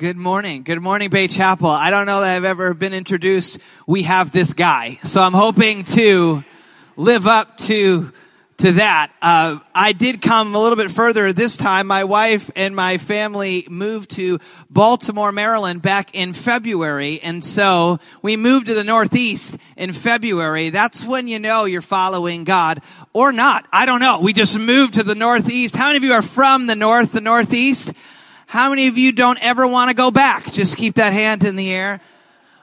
Good morning. Good morning, Bay Chapel. I don't know that I've ever been introduced. We have this guy. So I'm hoping to live up to, to that. Uh, I did come a little bit further this time. My wife and my family moved to Baltimore, Maryland back in February. And so we moved to the Northeast in February. That's when you know you're following God or not. I don't know. We just moved to the Northeast. How many of you are from the North, the Northeast? How many of you don't ever want to go back? Just keep that hand in the air.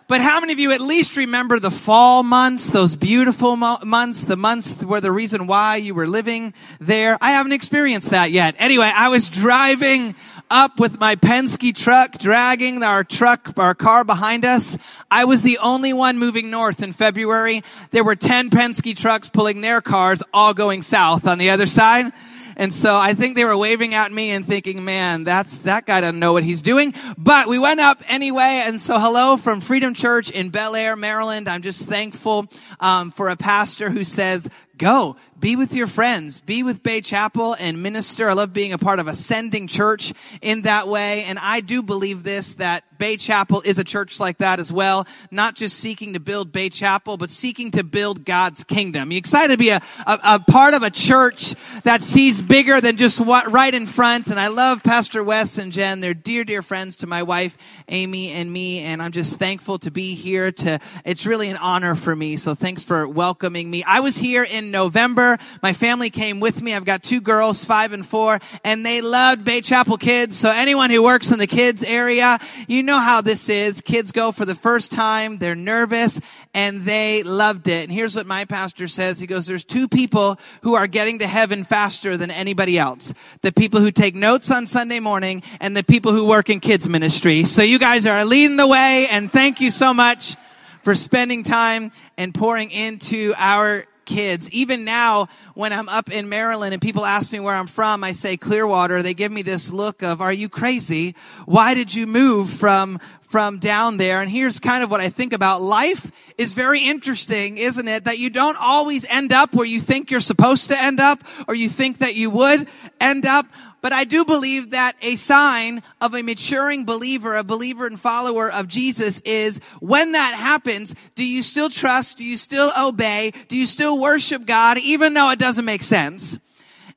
But how many of you at least remember the fall months, those beautiful mo- months, the months where the reason why you were living there? I haven't experienced that yet. Anyway, I was driving up with my Penske truck, dragging our truck, our car behind us. I was the only one moving north in February. There were 10 Penske trucks pulling their cars, all going south on the other side. And so I think they were waving at me and thinking, man, that's, that guy doesn't know what he's doing. But we went up anyway. And so hello from Freedom Church in Bel Air, Maryland. I'm just thankful, um, for a pastor who says, go, be with your friends, be with Bay Chapel and minister. I love being a part of ascending church in that way. And I do believe this, that Bay Chapel is a church like that as well. Not just seeking to build Bay Chapel, but seeking to build God's kingdom. You excited to be a, a, a part of a church that sees bigger than just what right in front. And I love Pastor Wes and Jen. They're dear, dear friends to my wife, Amy and me. And I'm just thankful to be here to, it's really an honor for me. So thanks for welcoming me. I was here in November. My family came with me. I've got two girls, five and four, and they loved Bay Chapel kids. So anyone who works in the kids area, you know how this is. Kids go for the first time. They're nervous and they loved it. And here's what my pastor says. He goes, there's two people who are getting to heaven faster than anybody else. The people who take notes on Sunday morning and the people who work in kids ministry. So you guys are leading the way and thank you so much for spending time and pouring into our kids. Even now, when I'm up in Maryland and people ask me where I'm from, I say Clearwater. They give me this look of, are you crazy? Why did you move from, from down there? And here's kind of what I think about life is very interesting, isn't it? That you don't always end up where you think you're supposed to end up or you think that you would end up. But I do believe that a sign of a maturing believer, a believer and follower of Jesus is when that happens, do you still trust? Do you still obey? Do you still worship God even though it doesn't make sense?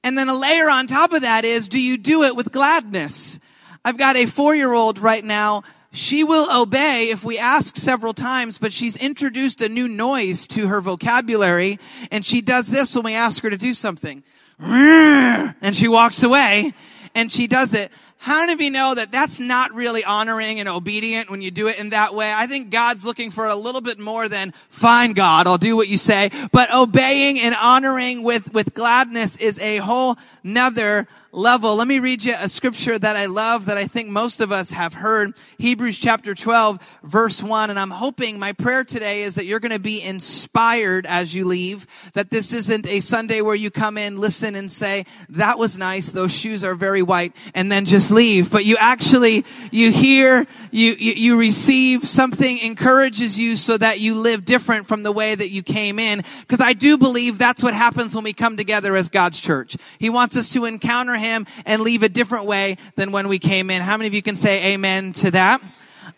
And then a layer on top of that is, do you do it with gladness? I've got a four year old right now. She will obey if we ask several times, but she's introduced a new noise to her vocabulary and she does this when we ask her to do something and she walks away and she does it. How many of you know that that's not really honoring and obedient when you do it in that way? I think God's looking for a little bit more than, fine God, I'll do what you say. But obeying and honoring with, with gladness is a whole nother level. Let me read you a scripture that I love that I think most of us have heard. Hebrews chapter 12 verse 1. And I'm hoping my prayer today is that you're going to be inspired as you leave. That this isn't a Sunday where you come in, listen and say, that was nice. Those shoes are very white and then just leave. But you actually, you hear, you, you, you receive something encourages you so that you live different from the way that you came in. Cause I do believe that's what happens when we come together as God's church. He wants us to encounter him and leave a different way than when we came in. How many of you can say amen to that?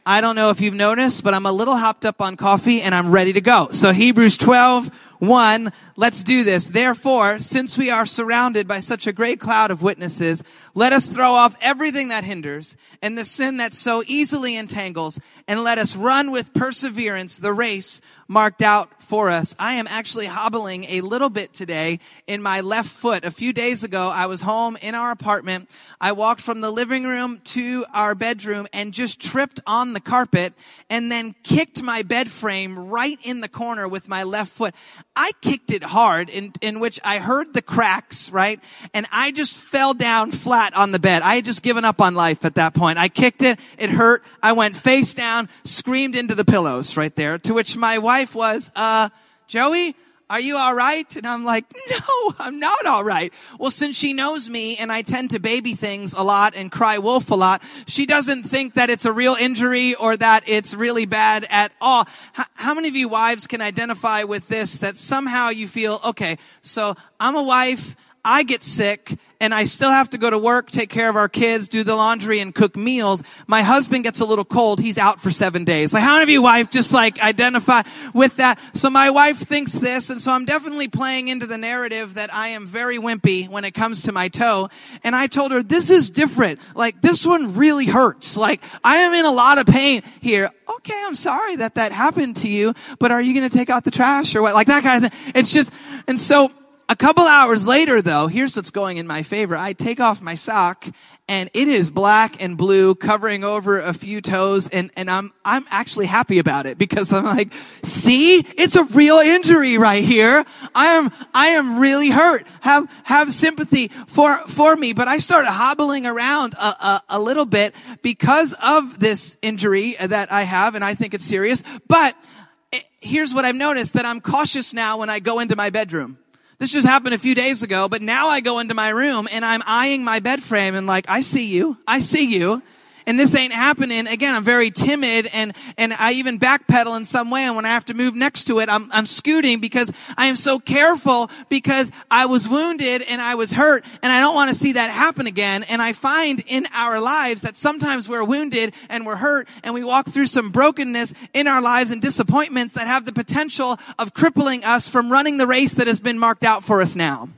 I don't know if you've noticed, but I'm a little hopped up on coffee and I'm ready to go. So Hebrews 12, 1, let's do this. Therefore, since we are surrounded by such a great cloud of witnesses, let us throw off everything that hinders and the sin that so easily entangles and let us run with perseverance the race marked out for us. I am actually hobbling a little bit today in my left foot. A few days ago, I was home in our apartment. I walked from the living room to our bedroom and just tripped on the carpet and then kicked my bed frame right in the corner with my left foot. I kicked it hard in, in which I heard the cracks, right? And I just fell down flat on the bed. I had just given up on life at that point. I kicked it. It hurt. I went face down, screamed into the pillows right there, to which my wife was, uh, Uh, Joey, are you all right? And I'm like, no, I'm not all right. Well, since she knows me and I tend to baby things a lot and cry wolf a lot, she doesn't think that it's a real injury or that it's really bad at all. How, how many of you wives can identify with this that somehow you feel, okay, so I'm a wife. I get sick and I still have to go to work, take care of our kids, do the laundry and cook meals. My husband gets a little cold. He's out for seven days. Like how many of you wife just like identify with that? So my wife thinks this. And so I'm definitely playing into the narrative that I am very wimpy when it comes to my toe. And I told her, this is different. Like this one really hurts. Like I am in a lot of pain here. Okay. I'm sorry that that happened to you, but are you going to take out the trash or what? Like that kind of thing. It's just, and so a couple hours later though, here's what's going in my favor. I take off my sock and it is black and blue covering over a few toes and, and I'm, I'm actually happy about it because I'm like, see, it's a real injury right here. I am, I am really hurt. Have, have sympathy for, for me. But I started hobbling around a, a, a little bit because of this injury that I have and I think it's serious. But eh, here's what I've noticed that I'm cautious now when I go into my bedroom. This just happened a few days ago, but now I go into my room and I'm eyeing my bed frame and like, I see you. I see you and this ain't happening. Again, I'm very timid and, and I even backpedal in some way. And when I have to move next to it, I'm, I'm scooting because I am so careful because I was wounded and I was hurt and I don't want to see that happen again. And I find in our lives that sometimes we're wounded and we're hurt and we walk through some brokenness in our lives and disappointments that have the potential of crippling us from running the race that has been marked out for us now.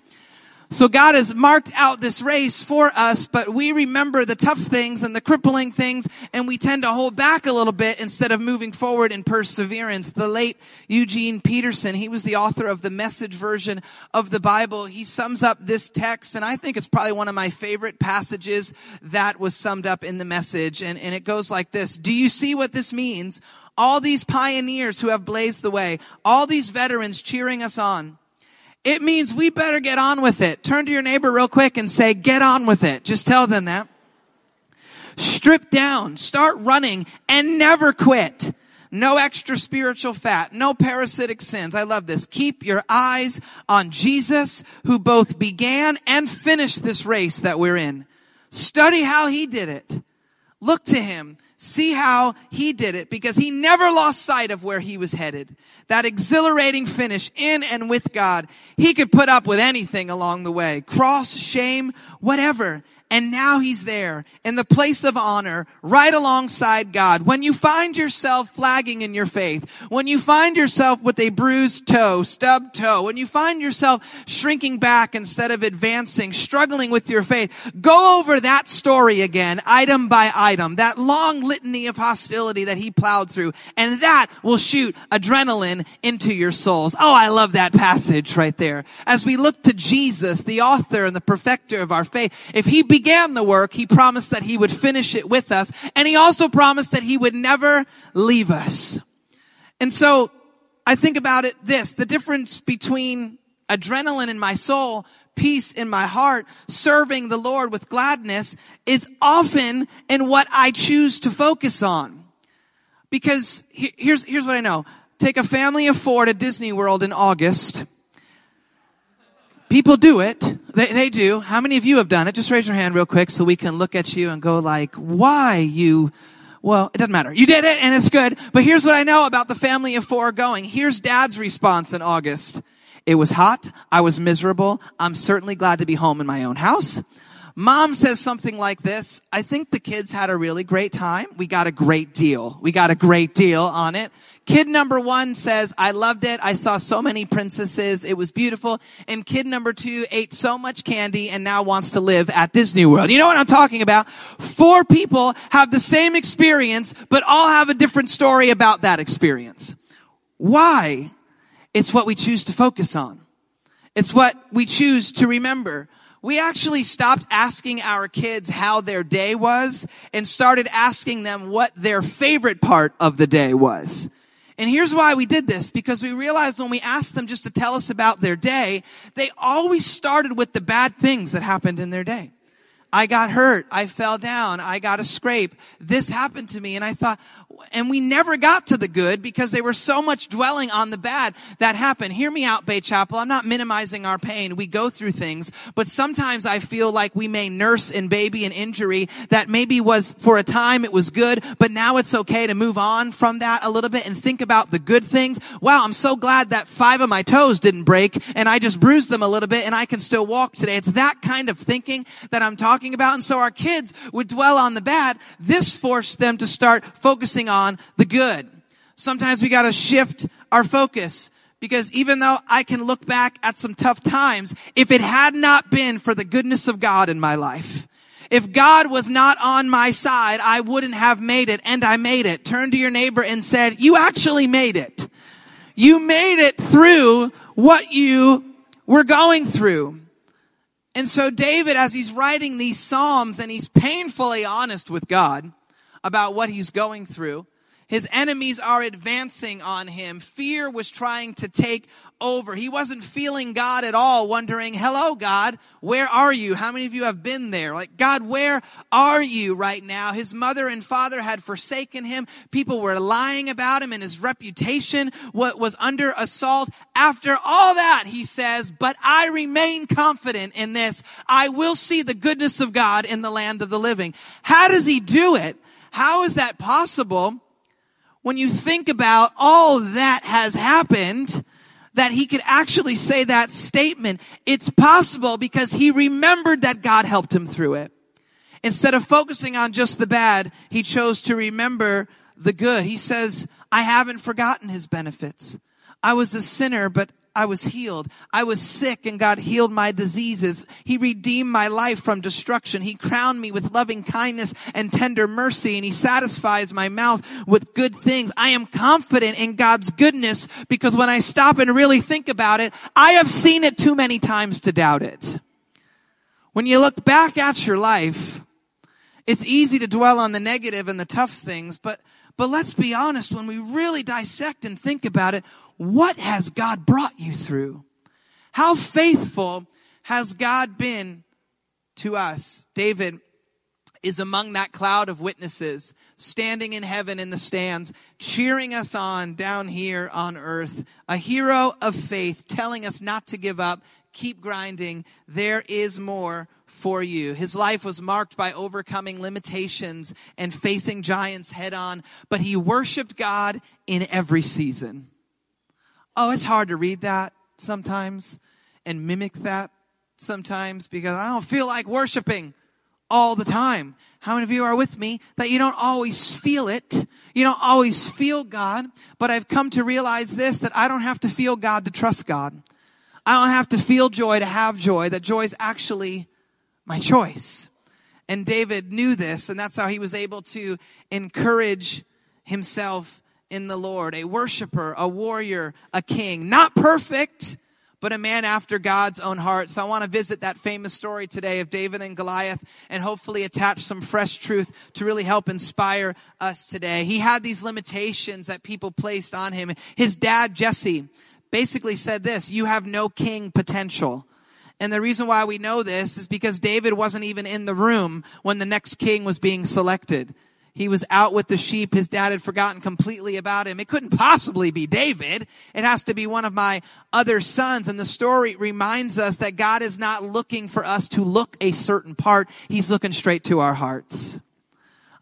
So God has marked out this race for us, but we remember the tough things and the crippling things, and we tend to hold back a little bit instead of moving forward in perseverance. The late Eugene Peterson, he was the author of the message version of the Bible. He sums up this text, and I think it's probably one of my favorite passages that was summed up in the message. And, and it goes like this. Do you see what this means? All these pioneers who have blazed the way, all these veterans cheering us on. It means we better get on with it. Turn to your neighbor real quick and say, get on with it. Just tell them that. Strip down, start running, and never quit. No extra spiritual fat, no parasitic sins. I love this. Keep your eyes on Jesus, who both began and finished this race that we're in. Study how he did it. Look to him see how he did it because he never lost sight of where he was headed. That exhilarating finish in and with God. He could put up with anything along the way. Cross, shame, whatever. And now he's there in the place of honor right alongside God. When you find yourself flagging in your faith, when you find yourself with a bruised toe, stubbed toe, when you find yourself shrinking back instead of advancing, struggling with your faith, go over that story again, item by item, that long litany of hostility that he plowed through. And that will shoot adrenaline into your souls. Oh, I love that passage right there. As we look to Jesus, the author and the perfecter of our faith, if he began the work, he promised that he would finish it with us. And he also promised that he would never leave us. And so I think about it this, the difference between adrenaline in my soul, peace in my heart, serving the Lord with gladness is often in what I choose to focus on. Because here's, here's what I know. Take a family of four to Disney World in August People do it. They, they do. How many of you have done it? Just raise your hand real quick so we can look at you and go like, why you, well, it doesn't matter. You did it and it's good. But here's what I know about the family of four going. Here's dad's response in August. It was hot. I was miserable. I'm certainly glad to be home in my own house. Mom says something like this. I think the kids had a really great time. We got a great deal. We got a great deal on it. Kid number one says, I loved it. I saw so many princesses. It was beautiful. And kid number two ate so much candy and now wants to live at Disney World. You know what I'm talking about? Four people have the same experience, but all have a different story about that experience. Why? It's what we choose to focus on. It's what we choose to remember we actually stopped asking our kids how their day was and started asking them what their favorite part of the day was. And here's why we did this, because we realized when we asked them just to tell us about their day, they always started with the bad things that happened in their day. I got hurt. I fell down. I got a scrape. This happened to me. And I thought, and we never got to the good because they were so much dwelling on the bad that happened. Hear me out, Bay Chapel. I'm not minimizing our pain. We go through things, but sometimes I feel like we may nurse and baby an injury that maybe was for a time it was good, but now it's okay to move on from that a little bit and think about the good things. Wow, I'm so glad that five of my toes didn't break and I just bruised them a little bit and I can still walk today. It's that kind of thinking that I'm talking about. And so our kids would dwell on the bad. This forced them to start focusing on the good. Sometimes we gotta shift our focus because even though I can look back at some tough times, if it had not been for the goodness of God in my life, if God was not on my side, I wouldn't have made it and I made it. Turn to your neighbor and said, you actually made it. You made it through what you were going through. And so David, as he's writing these Psalms and he's painfully honest with God about what he's going through, his enemies are advancing on him. Fear was trying to take over. He wasn't feeling God at all, wondering, hello, God, where are you? How many of you have been there? Like, God, where are you right now? His mother and father had forsaken him. People were lying about him and his reputation was under assault. After all that, he says, but I remain confident in this. I will see the goodness of God in the land of the living. How does he do it? How is that possible? when you think about all that has happened, that he could actually say that statement. It's possible because he remembered that God helped him through it. Instead of focusing on just the bad, he chose to remember the good. He says, I haven't forgotten his benefits. I was a sinner, but I was healed. I was sick and God healed my diseases. He redeemed my life from destruction. He crowned me with loving kindness and tender mercy and he satisfies my mouth with good things. I am confident in God's goodness because when I stop and really think about it, I have seen it too many times to doubt it. When you look back at your life, it's easy to dwell on the negative and the tough things, but but let's be honest, when we really dissect and think about it, what has God brought you through? How faithful has God been to us? David is among that cloud of witnesses standing in heaven in the stands, cheering us on down here on earth. A hero of faith telling us not to give up, keep grinding. There is more for you. His life was marked by overcoming limitations and facing giants head on, but he worshiped God in every season. Oh, it's hard to read that sometimes and mimic that sometimes because I don't feel like worshiping all the time. How many of you are with me that you don't always feel it? You don't always feel God, but I've come to realize this, that I don't have to feel God to trust God. I don't have to feel joy to have joy, that joy is actually my choice. And David knew this, and that's how he was able to encourage himself in the Lord, a worshiper, a warrior, a king. Not perfect, but a man after God's own heart. So I want to visit that famous story today of David and Goliath and hopefully attach some fresh truth to really help inspire us today. He had these limitations that people placed on him. His dad, Jesse, basically said this, you have no king potential. And the reason why we know this is because David wasn't even in the room when the next king was being selected. He was out with the sheep. His dad had forgotten completely about him. It couldn't possibly be David. It has to be one of my other sons. And the story reminds us that God is not looking for us to look a certain part. He's looking straight to our hearts.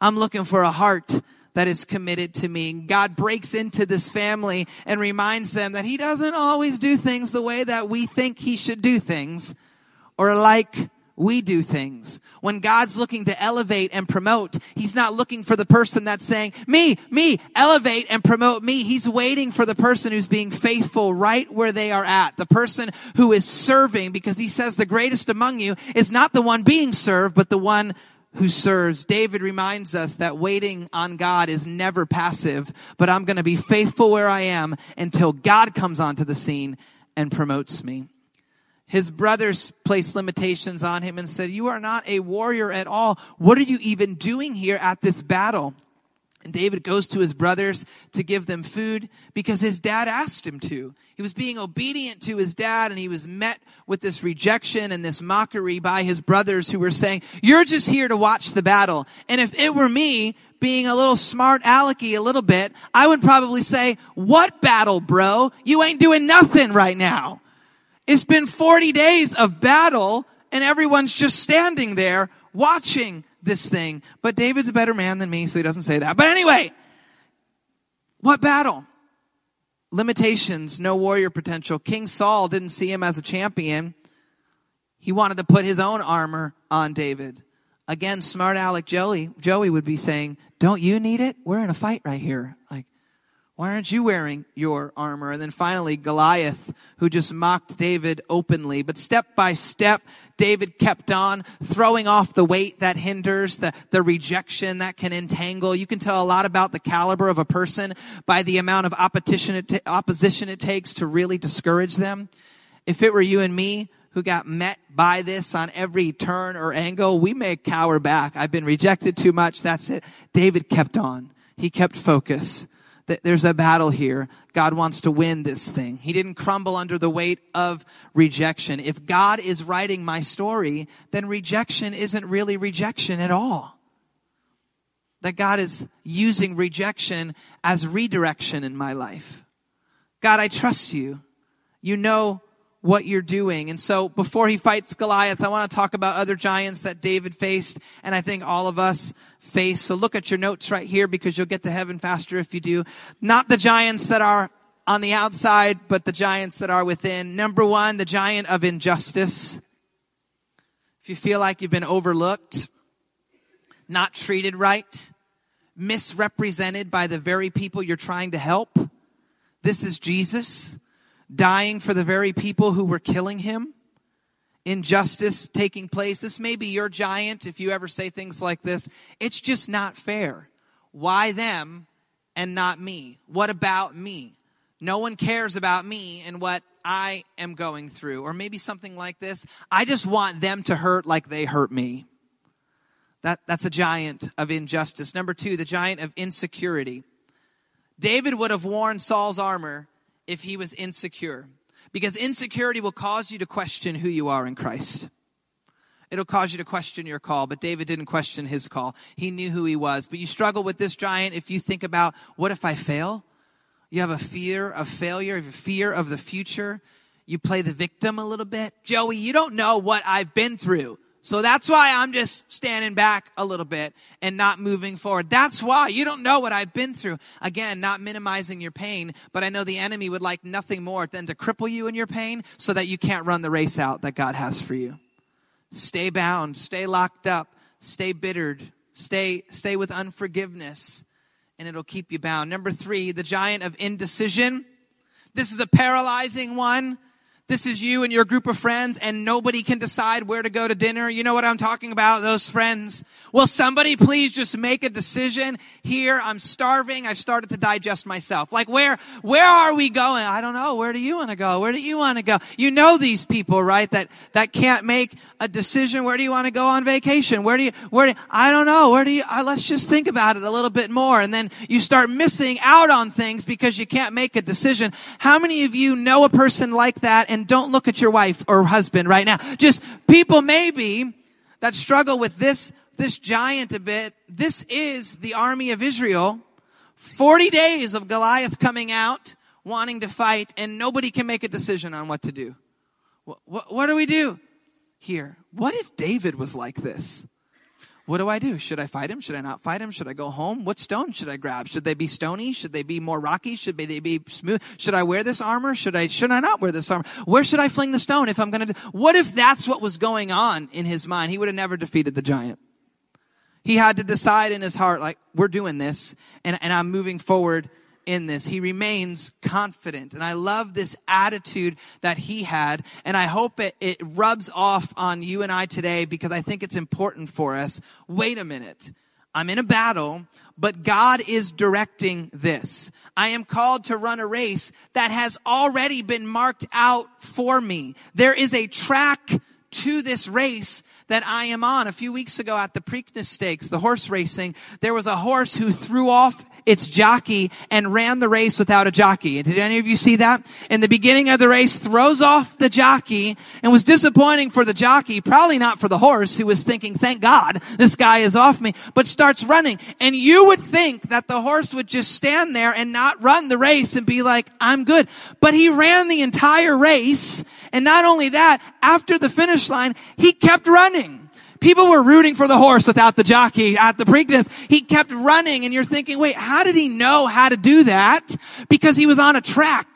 I'm looking for a heart that is committed to me. God breaks into this family and reminds them that he doesn't always do things the way that we think he should do things or like we do things. When God's looking to elevate and promote, He's not looking for the person that's saying, me, me, elevate and promote me. He's waiting for the person who's being faithful right where they are at. The person who is serving because He says the greatest among you is not the one being served, but the one who serves. David reminds us that waiting on God is never passive, but I'm going to be faithful where I am until God comes onto the scene and promotes me. His brothers placed limitations on him and said, You are not a warrior at all. What are you even doing here at this battle? And David goes to his brothers to give them food because his dad asked him to. He was being obedient to his dad and he was met with this rejection and this mockery by his brothers who were saying, you're just here to watch the battle. And if it were me, being a little smart alecky a little bit, I would probably say, what battle, bro? You ain't doing nothing right now. It's been 40 days of battle and everyone's just standing there watching this thing. But David's a better man than me, so he doesn't say that. But anyway, what battle? Limitations, no warrior potential. King Saul didn't see him as a champion. He wanted to put his own armor on David. Again, smart Alec Joey, Joey would be saying, don't you need it? We're in a fight right here. Like, why aren't you wearing your armor? And then finally, Goliath, who just mocked David openly. But step by step, David kept on throwing off the weight that hinders, the, the rejection that can entangle. You can tell a lot about the caliber of a person by the amount of opposition it, opposition it takes to really discourage them. If it were you and me, who got met by this on every turn or angle, we may cower back. I've been rejected too much. That's it. David kept on. He kept focus. There's a battle here. God wants to win this thing. He didn't crumble under the weight of rejection. If God is writing my story, then rejection isn't really rejection at all. That God is using rejection as redirection in my life. God, I trust you. You know what you're doing. And so before he fights Goliath, I want to talk about other giants that David faced and I think all of us face. So look at your notes right here because you'll get to heaven faster if you do. Not the giants that are on the outside, but the giants that are within. Number one, the giant of injustice. If you feel like you've been overlooked, not treated right, misrepresented by the very people you're trying to help, this is Jesus dying for the very people who were killing him, injustice taking place. This may be your giant if you ever say things like this. It's just not fair. Why them and not me? What about me? No one cares about me and what I am going through. Or maybe something like this. I just want them to hurt like they hurt me. That, that's a giant of injustice. Number two, the giant of insecurity. David would have worn Saul's armor if he was insecure. Because insecurity will cause you to question who you are in Christ. It'll cause you to question your call, but David didn't question his call. He knew who he was. But you struggle with this giant if you think about, what if I fail? You have a fear of failure, a fear of the future. You play the victim a little bit. Joey, you don't know what I've been through. So that's why I'm just standing back a little bit and not moving forward. That's why you don't know what I've been through. Again, not minimizing your pain, but I know the enemy would like nothing more than to cripple you in your pain so that you can't run the race out that God has for you. Stay bound, stay locked up, stay bittered, stay, stay with unforgiveness, and it'll keep you bound. Number three, the giant of indecision. This is a paralyzing one. This is you and your group of friends and nobody can decide where to go to dinner. You know what I'm talking about? Those friends. Will somebody please just make a decision here? I'm starving. I've started to digest myself. Like where, where are we going? I don't know. Where do you want to go? Where do you want to go? You know these people, right? That, that can't make a decision. Where do you want to go on vacation? Where do you, where do I don't know. Where do you, uh, let's just think about it a little bit more. And then you start missing out on things because you can't make a decision. How many of you know a person like that and don't look at your wife or husband right now. Just people maybe that struggle with this, this giant a bit. This is the army of Israel. 40 days of Goliath coming out, wanting to fight, and nobody can make a decision on what to do. What, what, what do we do here? What if David was like this? What do I do? Should I fight him? Should I not fight him? Should I go home? What stone should I grab? Should they be stony? Should they be more rocky? Should they be smooth? Should I wear this armor? Should I, should I not wear this armor? Where should I fling the stone if I'm gonna do, what if that's what was going on in his mind? He would have never defeated the giant. He had to decide in his heart, like, we're doing this and, and I'm moving forward in this. He remains confident. And I love this attitude that he had. And I hope it, it rubs off on you and I today because I think it's important for us. Wait a minute. I'm in a battle, but God is directing this. I am called to run a race that has already been marked out for me. There is a track to this race that I am on. A few weeks ago at the Preakness Stakes, the horse racing, there was a horse who threw off its jockey and ran the race without a jockey. Did any of you see that? In the beginning of the race, throws off the jockey and was disappointing for the jockey, probably not for the horse who was thinking, thank God this guy is off me, but starts running. And you would think that the horse would just stand there and not run the race and be like, I'm good. But he ran the entire race. And not only that, after the finish line, he kept running. People were rooting for the horse without the jockey at the Preakness. He kept running and you're thinking, wait, how did he know how to do that? Because he was on a track.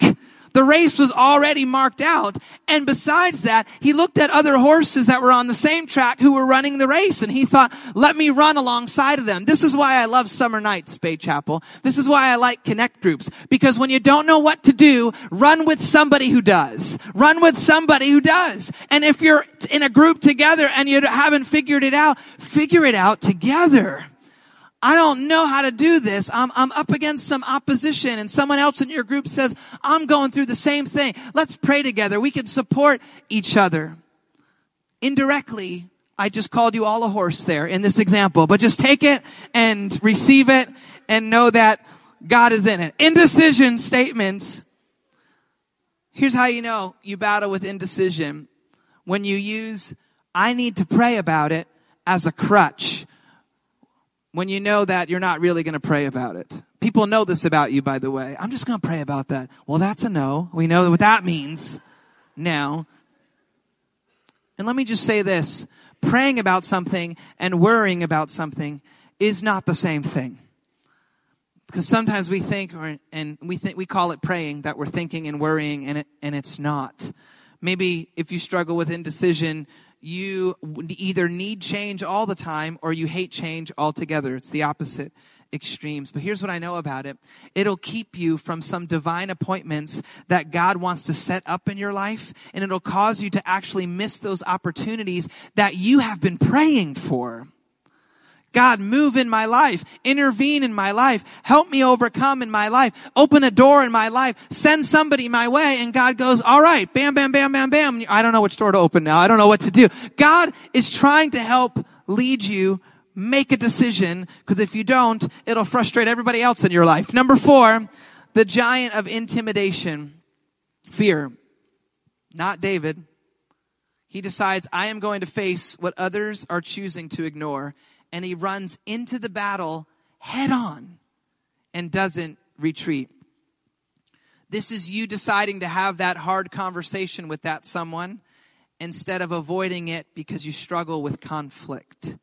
The race was already marked out. And besides that, he looked at other horses that were on the same track who were running the race and he thought, let me run alongside of them. This is why I love summer nights, Bay Chapel. This is why I like connect groups. Because when you don't know what to do, run with somebody who does. Run with somebody who does. And if you're in a group together and you haven't figured it out, figure it out together. I don't know how to do this. I'm, I'm up against some opposition and someone else in your group says, I'm going through the same thing. Let's pray together. We can support each other. Indirectly, I just called you all a horse there in this example, but just take it and receive it and know that God is in it. Indecision statements. Here's how you know you battle with indecision. When you use, I need to pray about it as a crutch when you know that you're not really going to pray about it. People know this about you, by the way. I'm just going to pray about that. Well, that's a no. We know what that means now. And let me just say this praying about something and worrying about something is not the same thing. Because sometimes we think, or, and we think, we call it praying, that we're thinking and worrying, and, it, and it's not. Maybe if you struggle with indecision, you either need change all the time or you hate change altogether. It's the opposite extremes. But here's what I know about it. It'll keep you from some divine appointments that God wants to set up in your life, and it'll cause you to actually miss those opportunities that you have been praying for. God, move in my life, intervene in my life, help me overcome in my life, open a door in my life, send somebody my way. And God goes, all right, bam, bam, bam, bam, bam. I don't know which door to open now. I don't know what to do. God is trying to help lead you make a decision because if you don't, it'll frustrate everybody else in your life. Number four, the giant of intimidation, fear. Not David. He decides, I am going to face what others are choosing to ignore and he runs into the battle head on and doesn't retreat. This is you deciding to have that hard conversation with that someone instead of avoiding it because you struggle with conflict.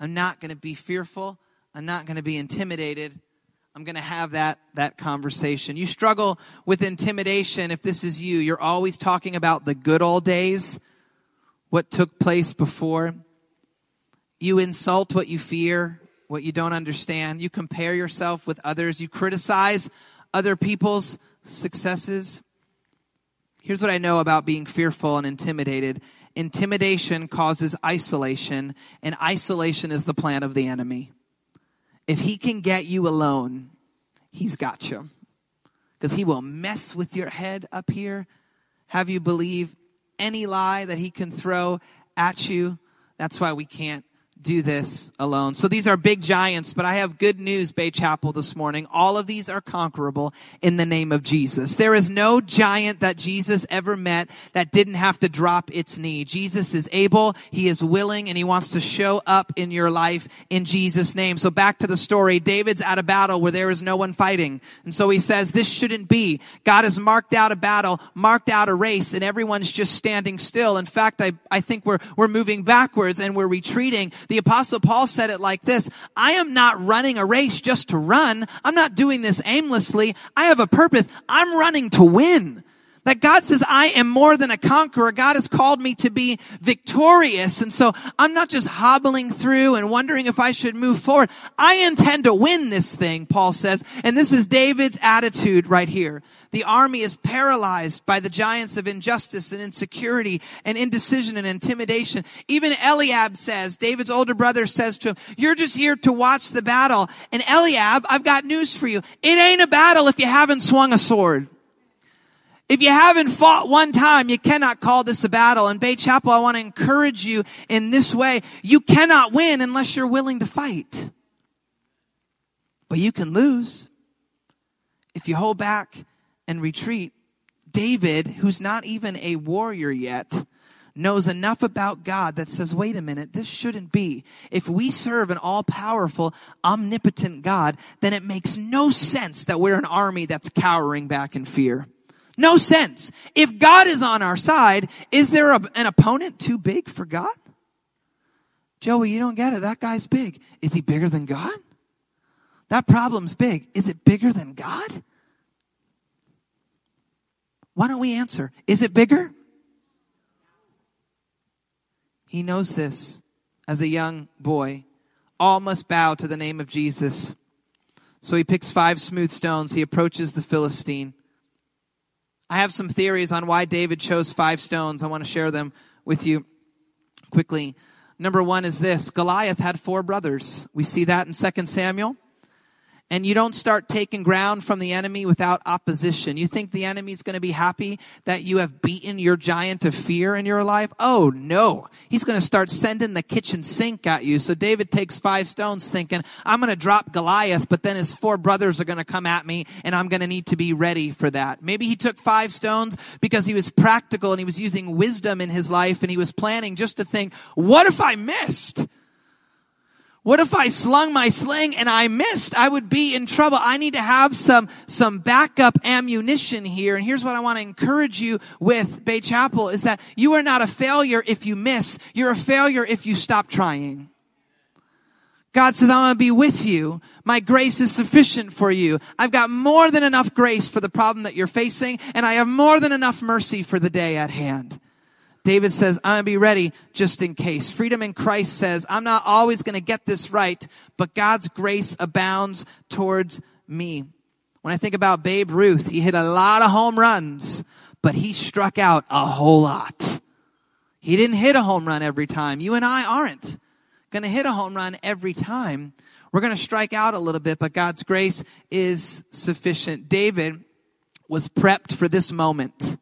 I'm not going to be fearful. I'm not going to be intimidated. I'm going to have that, that conversation. You struggle with intimidation if this is you. You're always talking about the good old days, what took place before. You insult what you fear, what you don't understand. You compare yourself with others. You criticize other people's successes. Here's what I know about being fearful and intimidated intimidation causes isolation, and isolation is the plan of the enemy. If he can get you alone, he's got you. Because he will mess with your head up here, have you believe any lie that he can throw at you. That's why we can't do this alone. So these are big giants, but I have good news, Bay Chapel, this morning. All of these are conquerable in the name of Jesus. There is no giant that Jesus ever met that didn't have to drop its knee. Jesus is able, He is willing, and He wants to show up in your life in Jesus' name. So back to the story. David's at a battle where there is no one fighting. And so he says, this shouldn't be. God has marked out a battle, marked out a race, and everyone's just standing still. In fact, I, I think we're, we're moving backwards and we're retreating the apostle Paul said it like this, I am not running a race just to run. I'm not doing this aimlessly. I have a purpose. I'm running to win. That God says, I am more than a conqueror. God has called me to be victorious. And so I'm not just hobbling through and wondering if I should move forward. I intend to win this thing, Paul says. And this is David's attitude right here. The army is paralyzed by the giants of injustice and insecurity and indecision and intimidation. Even Eliab says, David's older brother says to him, you're just here to watch the battle. And Eliab, I've got news for you. It ain't a battle if you haven't swung a sword. If you haven't fought one time, you cannot call this a battle. And Bay Chapel, I want to encourage you in this way. You cannot win unless you're willing to fight. but you can lose if you hold back and retreat. David, who's not even a warrior yet, knows enough about God that says, wait a minute, this shouldn't be. If we serve an all powerful, omnipotent God, then it makes no sense that we're an army that's cowering back in fear. No sense. If God is on our side, is there a, an opponent too big for God? Joey, you don't get it. That guy's big. Is he bigger than God? That problem's big. Is it bigger than God? Why don't we answer? Is it bigger? He knows this as a young boy. All must bow to the name of Jesus. So he picks five smooth stones. He approaches the Philistine. I have some theories on why David chose five stones. I want to share them with you quickly. Number one is this Goliath had four brothers. We see that in 2 Samuel and you don't start taking ground from the enemy without opposition. You think the enemy's going to be happy that you have beaten your giant of fear in your life? Oh no. He's going to start sending the kitchen sink at you. So David takes five stones thinking, I'm going to drop Goliath, but then his four brothers are going to come at me and I'm going to need to be ready for that. Maybe he took five stones because he was practical and he was using wisdom in his life and he was planning just to think, what if I missed? What if I slung my sling and I missed? I would be in trouble. I need to have some, some backup ammunition here. And here's what I want to encourage you with Bay Chapel is that you are not a failure if you miss. You're a failure if you stop trying. God says, I'm going to be with you. My grace is sufficient for you. I've got more than enough grace for the problem that you're facing, and I have more than enough mercy for the day at hand. David says, I'm going to be ready just in case. Freedom in Christ says, I'm not always going to get this right, but God's grace abounds towards me. When I think about Babe Ruth, he hit a lot of home runs, but he struck out a whole lot. He didn't hit a home run every time. You and I aren't going to hit a home run every time. We're going to strike out a little bit, but God's grace is sufficient. David was prepped for this moment.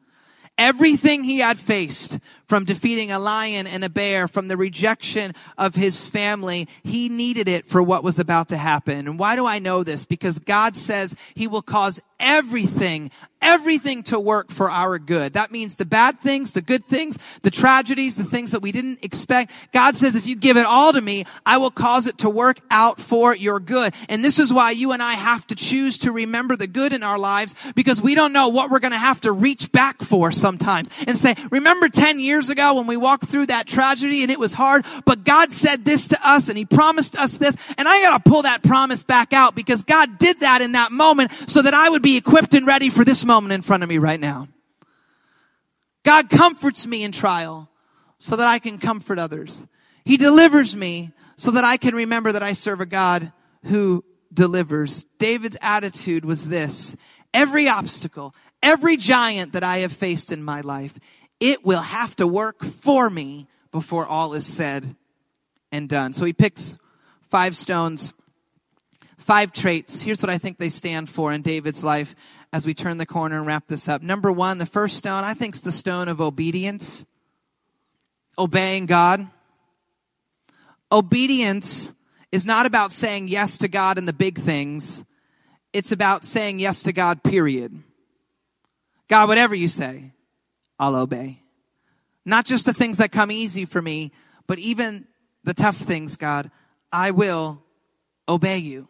Everything he had faced from defeating a lion and a bear, from the rejection of his family, he needed it for what was about to happen. And why do I know this? Because God says he will cause everything, everything to work for our good. That means the bad things, the good things, the tragedies, the things that we didn't expect. God says, if you give it all to me, I will cause it to work out for your good. And this is why you and I have to choose to remember the good in our lives because we don't know what we're going to have to reach back for sometimes and say, remember 10 years ago when we walked through that tragedy and it was hard, but God said this to us and he promised us this. And I got to pull that promise back out because God did that in that moment so that I would be equipped and ready for this moment in front of me right now. God comforts me in trial so that I can comfort others. He delivers me so that I can remember that I serve a God who delivers. David's attitude was this. Every obstacle, every giant that I have faced in my life, it will have to work for me before all is said and done. So he picks five stones five traits. Here's what I think they stand for in David's life as we turn the corner and wrap this up. Number one, the first stone, I think, is the stone of obedience. Obeying God. Obedience is not about saying yes to God in the big things. It's about saying yes to God, period. God, whatever you say, I'll obey. Not just the things that come easy for me, but even the tough things, God, I will obey you.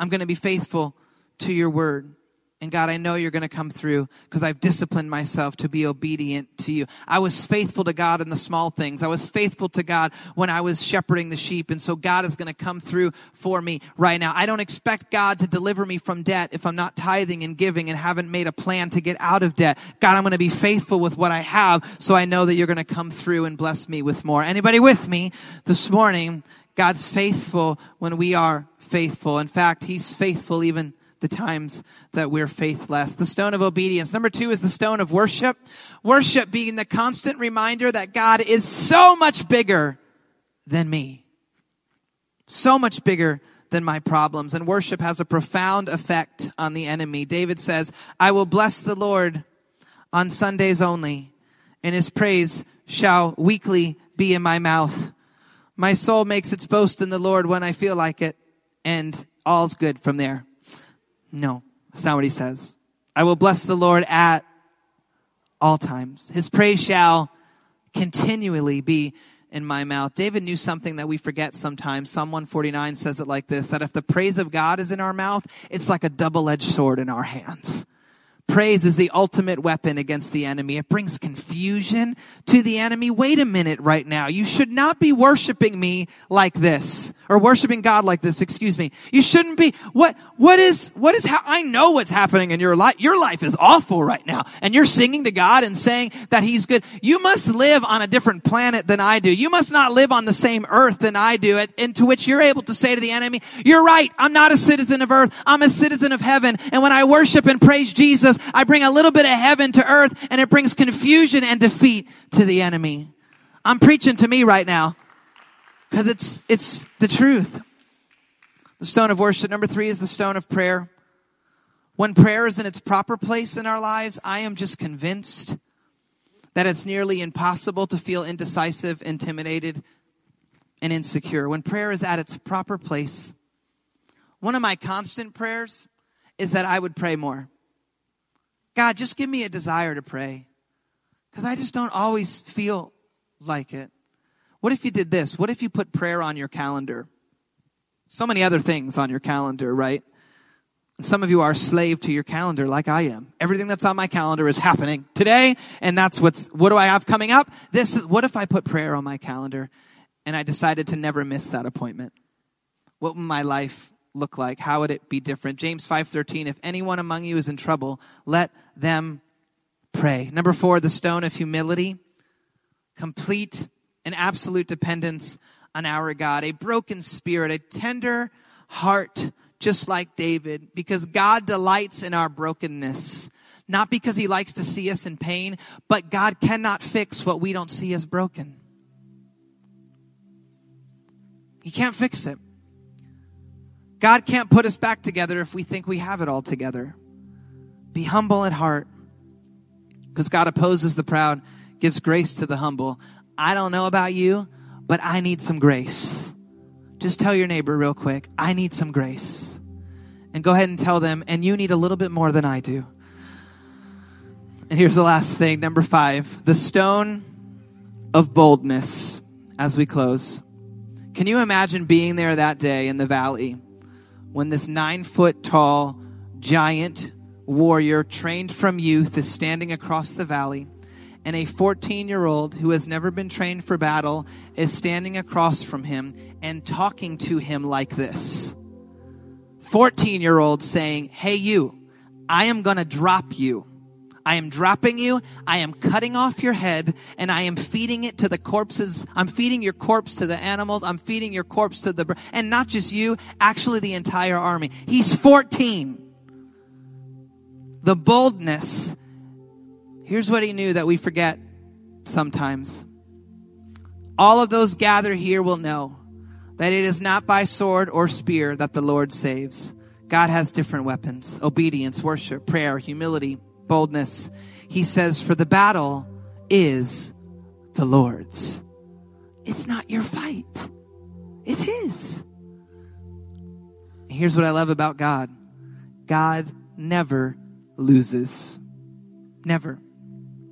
I'm going to be faithful to your word. And God, I know you're going to come through because I've disciplined myself to be obedient to you. I was faithful to God in the small things. I was faithful to God when I was shepherding the sheep. And so God is going to come through for me right now. I don't expect God to deliver me from debt if I'm not tithing and giving and haven't made a plan to get out of debt. God, I'm going to be faithful with what I have so I know that you're going to come through and bless me with more. Anybody with me this morning? God's faithful when we are faithful. In fact, he's faithful even the times that we're faithless. The stone of obedience. Number two is the stone of worship. Worship being the constant reminder that God is so much bigger than me. So much bigger than my problems. And worship has a profound effect on the enemy. David says, I will bless the Lord on Sundays only, and his praise shall weekly be in my mouth. My soul makes its boast in the Lord when I feel like it and all's good from there. No, that's not what he says. I will bless the Lord at all times. His praise shall continually be in my mouth. David knew something that we forget sometimes. Psalm 149 says it like this, that if the praise of God is in our mouth, it's like a double-edged sword in our hands. Praise is the ultimate weapon against the enemy. It brings confusion to the enemy. Wait a minute right now. You should not be worshiping me like this or worshiping God like this. Excuse me. You shouldn't be. What, what is, what is, ha- I know what's happening in your life. Your life is awful right now. And you're singing to God and saying that He's good. You must live on a different planet than I do. You must not live on the same earth than I do. Into which you're able to say to the enemy, you're right. I'm not a citizen of earth. I'm a citizen of heaven. And when I worship and praise Jesus, I bring a little bit of heaven to earth and it brings confusion and defeat to the enemy. I'm preaching to me right now because it's, it's the truth. The stone of worship. Number three is the stone of prayer. When prayer is in its proper place in our lives, I am just convinced that it's nearly impossible to feel indecisive, intimidated, and insecure. When prayer is at its proper place, one of my constant prayers is that I would pray more. God, just give me a desire to pray. Because I just don't always feel like it. What if you did this? What if you put prayer on your calendar? So many other things on your calendar, right? And some of you are slave to your calendar like I am. Everything that's on my calendar is happening today, and that's what's, what do I have coming up? This is, what if I put prayer on my calendar and I decided to never miss that appointment? What would my life look like? How would it be different? James 5:13 If anyone among you is in trouble, let them pray. Number 4, the stone of humility. Complete and absolute dependence on our God, a broken spirit, a tender heart just like David because God delights in our brokenness. Not because he likes to see us in pain, but God cannot fix what we don't see as broken. He can't fix it. God can't put us back together if we think we have it all together. Be humble at heart because God opposes the proud, gives grace to the humble. I don't know about you, but I need some grace. Just tell your neighbor real quick, I need some grace. And go ahead and tell them, and you need a little bit more than I do. And here's the last thing, number five the stone of boldness as we close. Can you imagine being there that day in the valley? When this nine foot tall giant warrior trained from youth is standing across the valley and a 14 year old who has never been trained for battle is standing across from him and talking to him like this 14 year old saying, Hey, you, I am going to drop you. I am dropping you. I am cutting off your head and I am feeding it to the corpses. I'm feeding your corpse to the animals. I'm feeding your corpse to the, and not just you, actually the entire army. He's 14. The boldness. Here's what he knew that we forget sometimes. All of those gathered here will know that it is not by sword or spear that the Lord saves. God has different weapons obedience, worship, prayer, humility, boldness. He says, For the battle is the Lord's. It's not your fight, it's His. Here's what I love about God God never loses. Never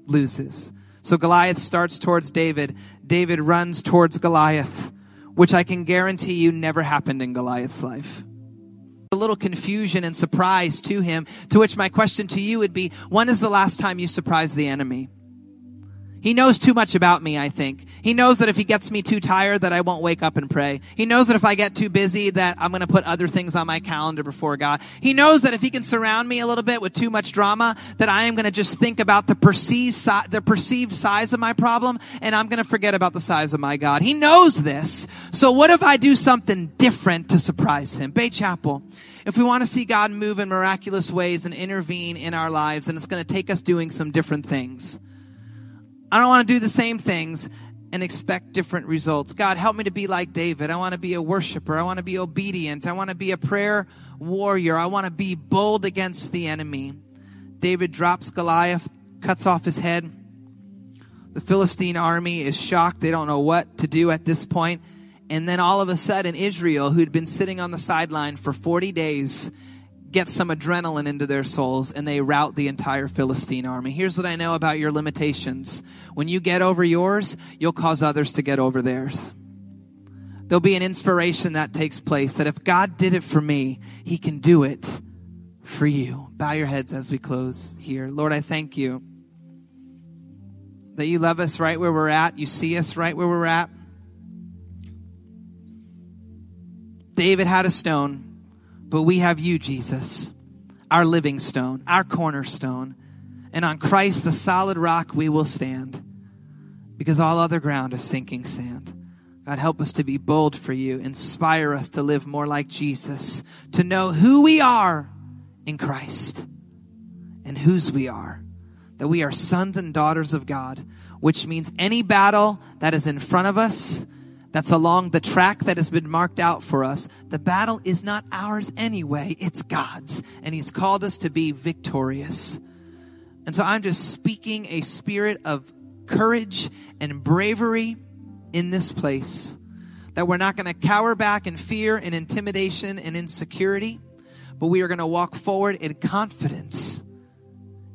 loses. So Goliath starts towards David. David runs towards Goliath, which I can guarantee you never happened in Goliath's life a little confusion and surprise to him. To which my question to you would be, when is the last time you surprised the enemy? He knows too much about me, I think. He knows that if he gets me too tired that I won't wake up and pray. He knows that if I get too busy that I'm going to put other things on my calendar before God. He knows that if he can surround me a little bit with too much drama that I am going to just think about the perceived si- the perceived size of my problem and I'm going to forget about the size of my God. He knows this. So what if I do something different to surprise him? Bay Chapel. If we want to see God move in miraculous ways and intervene in our lives, and it's going to take us doing some different things. I don't want to do the same things and expect different results. God, help me to be like David. I want to be a worshiper. I want to be obedient. I want to be a prayer warrior. I want to be bold against the enemy. David drops Goliath, cuts off his head. The Philistine army is shocked. They don't know what to do at this point. And then all of a sudden, Israel, who'd been sitting on the sideline for 40 days, gets some adrenaline into their souls and they rout the entire Philistine army. Here's what I know about your limitations. When you get over yours, you'll cause others to get over theirs. There'll be an inspiration that takes place that if God did it for me, He can do it for you. Bow your heads as we close here. Lord, I thank you that you love us right where we're at. You see us right where we're at. David had a stone, but we have you, Jesus, our living stone, our cornerstone. And on Christ, the solid rock, we will stand because all other ground is sinking sand. God, help us to be bold for you. Inspire us to live more like Jesus, to know who we are in Christ and whose we are. That we are sons and daughters of God, which means any battle that is in front of us, that's along the track that has been marked out for us, the battle is not ours anyway, it's God's. And He's called us to be victorious. And so I'm just speaking a spirit of courage and bravery in this place. That we're not going to cower back in fear and intimidation and insecurity, but we are going to walk forward in confidence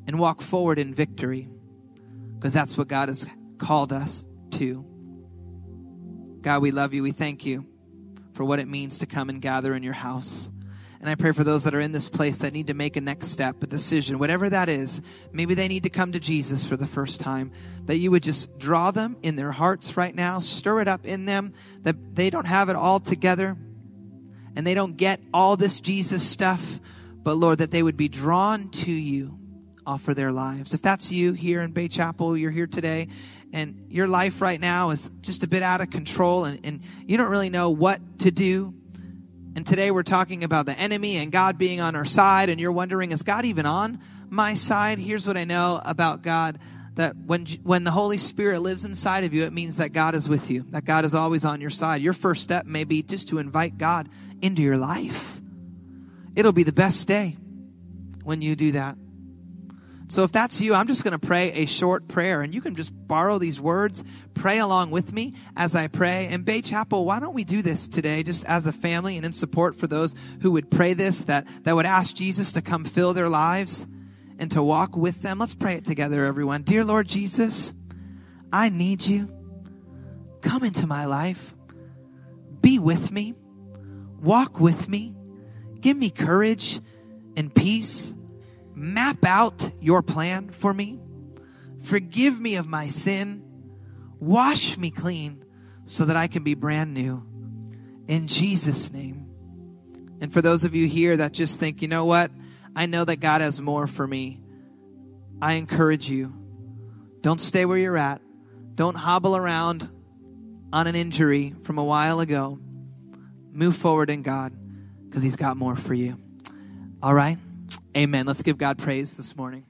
and walk forward in victory because that's what God has called us to. God, we love you. We thank you for what it means to come and gather in your house. And I pray for those that are in this place that need to make a next step, a decision, whatever that is. Maybe they need to come to Jesus for the first time. That you would just draw them in their hearts right now, stir it up in them, that they don't have it all together and they don't get all this Jesus stuff, but Lord, that they would be drawn to you offer their lives. If that's you here in Bay Chapel, you're here today and your life right now is just a bit out of control and, and you don't really know what to do. And today we're talking about the enemy and God being on our side, and you're wondering, is God even on my side? Here's what I know about God that when when the Holy Spirit lives inside of you, it means that God is with you, that God is always on your side. Your first step may be just to invite God into your life. It'll be the best day when you do that. So if that's you, I'm just going to pray a short prayer and you can just borrow these words, pray along with me as I pray. And Bay Chapel, why don't we do this today just as a family and in support for those who would pray this, that, that would ask Jesus to come fill their lives and to walk with them. Let's pray it together, everyone. Dear Lord Jesus, I need you. Come into my life. Be with me. Walk with me. Give me courage and peace map out your plan for me. Forgive me of my sin. Wash me clean so that I can be brand new. In Jesus' name. And for those of you here that just think, you know what? I know that God has more for me. I encourage you. Don't stay where you're at. Don't hobble around on an injury from a while ago. Move forward in God because He's got more for you. All right? Amen. Let's give God praise this morning.